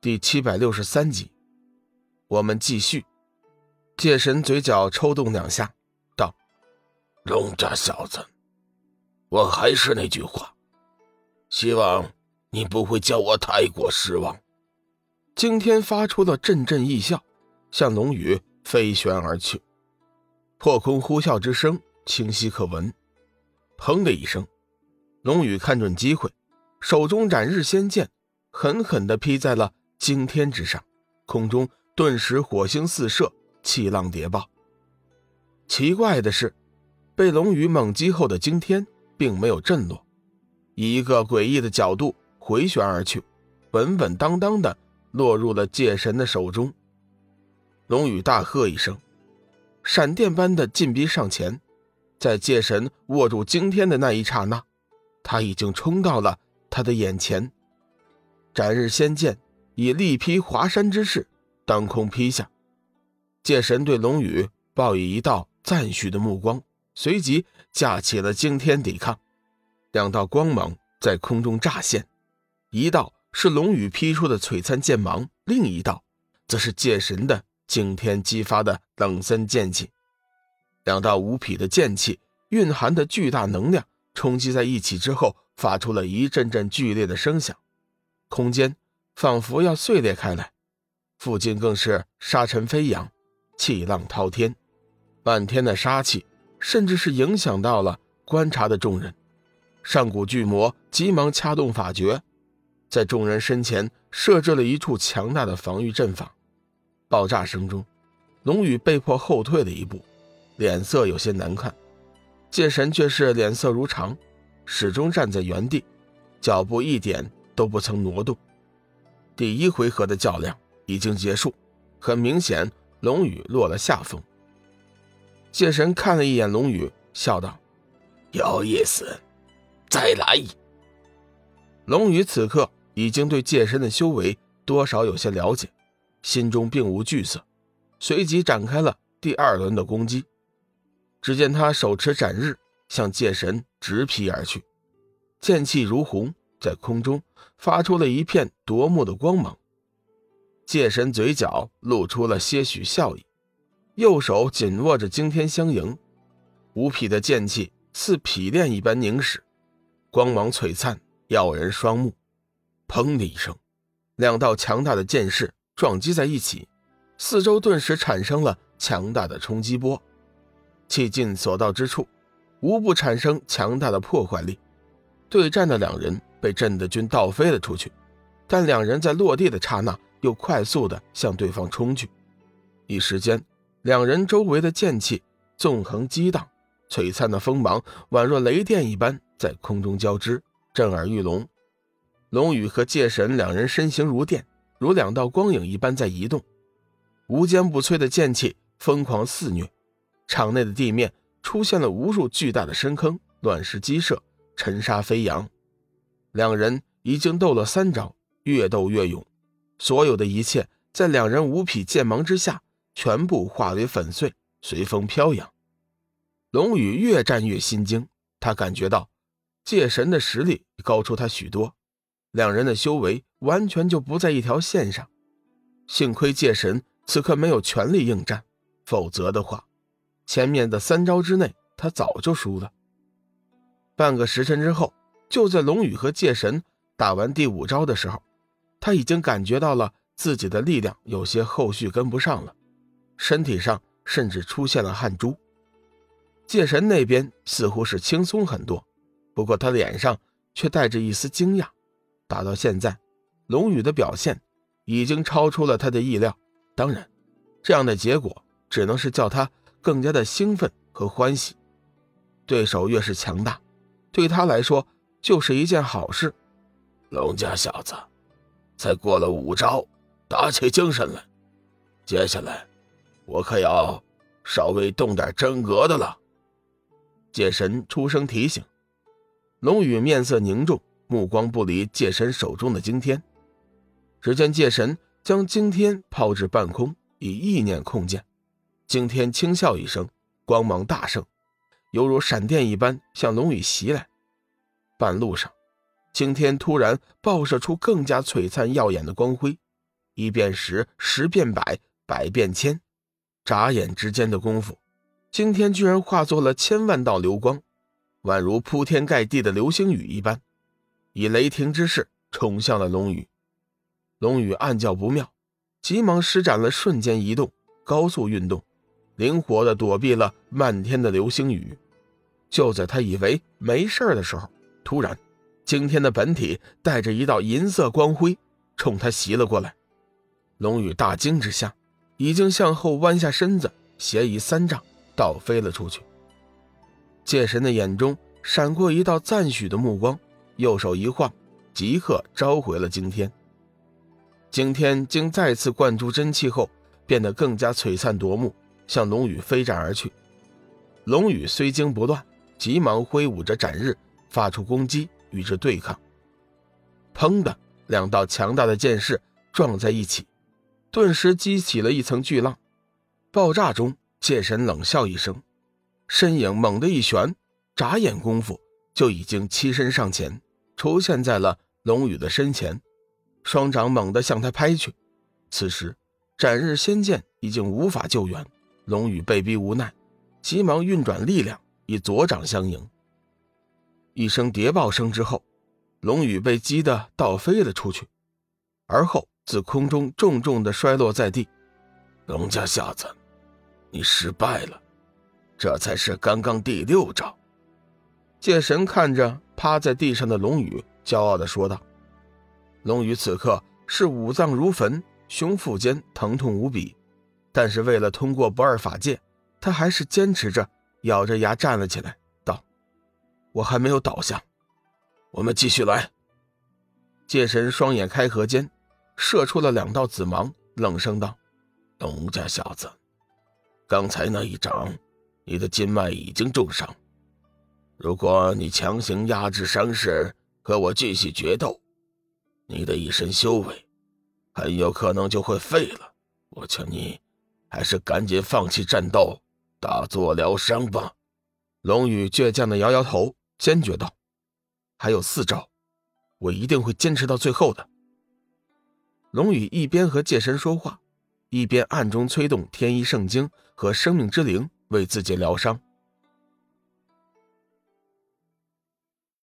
第七百六十三集，我们继续。界神嘴角抽动两下，道：“龙家小子，我还是那句话，希望你不会叫我太过失望。”惊天发出了阵阵异笑，向龙宇飞旋而去。破空呼啸之声清晰可闻。砰的一声，龙宇看准机会，手中斩日仙剑狠狠地劈在了惊天之上，空中顿时火星四射，气浪叠爆。奇怪的是，被龙宇猛击后的惊天并没有震落，以一个诡异的角度回旋而去，稳稳当当的落入了界神的手中。龙宇大喝一声，闪电般的进逼上前。在界神握住惊天的那一刹那，他已经冲到了他的眼前。斩日仙剑以力劈华山之势当空劈下，界神对龙宇报以一道赞许的目光，随即架起了惊天抵抗。两道光芒在空中乍现，一道是龙宇劈出的璀璨剑芒，另一道则是界神的惊天激发的冷森剑气。两道无匹的剑气蕴含的巨大能量冲击在一起之后，发出了一阵阵剧烈的声响，空间仿佛要碎裂开来，附近更是沙尘飞扬，气浪滔天，漫天的杀气，甚至是影响到了观察的众人。上古巨魔急忙掐动法诀，在众人身前设置了一处强大的防御阵法。爆炸声中，龙宇被迫后退了一步。脸色有些难看，界神却是脸色如常，始终站在原地，脚步一点都不曾挪动。第一回合的较量已经结束，很明显龙宇落了下风。界神看了一眼龙宇，笑道：“有意思，再来。”龙宇此刻已经对界神的修为多少有些了解，心中并无惧色，随即展开了第二轮的攻击。只见他手持斩日，向界神直劈而去，剑气如虹，在空中发出了一片夺目的光芒。界神嘴角露出了些许笑意，右手紧握着惊天相迎，无匹的剑气似匹练一般凝实，光芒璀璨，耀人双目。砰的一声，两道强大的剑势撞击在一起，四周顿时产生了强大的冲击波。气尽所到之处，无不产生强大的破坏力。对战的两人被震得均倒飞了出去，但两人在落地的刹那又快速的向对方冲去。一时间，两人周围的剑气纵横激荡，璀璨的锋芒宛若雷电一般在空中交织，震耳欲聋。龙宇和界神两人身形如电，如两道光影一般在移动，无坚不摧的剑气疯狂肆虐。场内的地面出现了无数巨大的深坑，乱石激射，尘沙飞扬。两人已经斗了三招，越斗越勇，所有的一切在两人五匹剑芒之下，全部化为粉碎，随风飘扬。龙宇越战越心惊，他感觉到界神的实力高出他许多，两人的修为完全就不在一条线上。幸亏界神此刻没有全力应战，否则的话。前面的三招之内，他早就输了。半个时辰之后，就在龙宇和界神打完第五招的时候，他已经感觉到了自己的力量有些后续跟不上了，身体上甚至出现了汗珠。界神那边似乎是轻松很多，不过他脸上却带着一丝惊讶。打到现在，龙宇的表现已经超出了他的意料。当然，这样的结果只能是叫他。更加的兴奋和欢喜，对手越是强大，对他来说就是一件好事。龙家小子，才过了五招，打起精神来。接下来，我可要稍微动点真格的了。界神出声提醒。龙宇面色凝重，目光不离界神手中的惊天。只见界神将惊天抛至半空，以意念控剑。惊天轻笑一声，光芒大盛，犹如闪电一般向龙宇袭来。半路上，青天突然爆射出更加璀璨耀眼的光辉，一变十，十变百，百变千，眨眼之间的功夫，青天居然化作了千万道流光，宛如铺天盖地的流星雨一般，以雷霆之势冲向了龙宇。龙宇暗叫不妙，急忙施展了瞬间移动、高速运动，灵活地躲避了漫天的流星雨。就在他以为没事的时候，突然，惊天的本体带着一道银色光辉冲他袭了过来。龙宇大惊之下，已经向后弯下身子，斜移三丈，倒飞了出去。界神的眼中闪过一道赞许的目光，右手一晃，即刻召回了惊天。惊天经再次灌注真气后，变得更加璀璨夺目，向龙宇飞斩而去。龙宇虽惊不乱，急忙挥舞着斩日，发出攻击与之对抗。砰的两道强大的剑势撞在一起。顿时激起了一层巨浪，爆炸中，剑神冷笑一声，身影猛地一旋，眨眼功夫就已经欺身上前，出现在了龙宇的身前，双掌猛地向他拍去。此时，斩日仙剑已经无法救援，龙宇被逼无奈，急忙运转力量，以左掌相迎。一声叠爆声之后，龙宇被击得倒飞了出去，而后。自空中重重的摔落在地，龙家小子，你失败了，这才是刚刚第六招。界神看着趴在地上的龙宇，骄傲的说道：“龙宇此刻是五脏如焚，胸腹间疼痛无比，但是为了通过不二法界，他还是坚持着，咬着牙站了起来，道：‘我还没有倒下，我们继续来。’界神双眼开合间。”射出了两道紫芒，冷声道：“龙家小子，刚才那一掌，你的筋脉已经重伤。如果你强行压制伤势，和我继续决斗，你的一身修为很有可能就会废了。我劝你，还是赶紧放弃战斗，打坐疗伤吧。”龙宇倔强的摇摇头，坚决道：“还有四招，我一定会坚持到最后的。”龙宇一边和界神说话，一边暗中催动天一圣经和生命之灵为自己疗伤。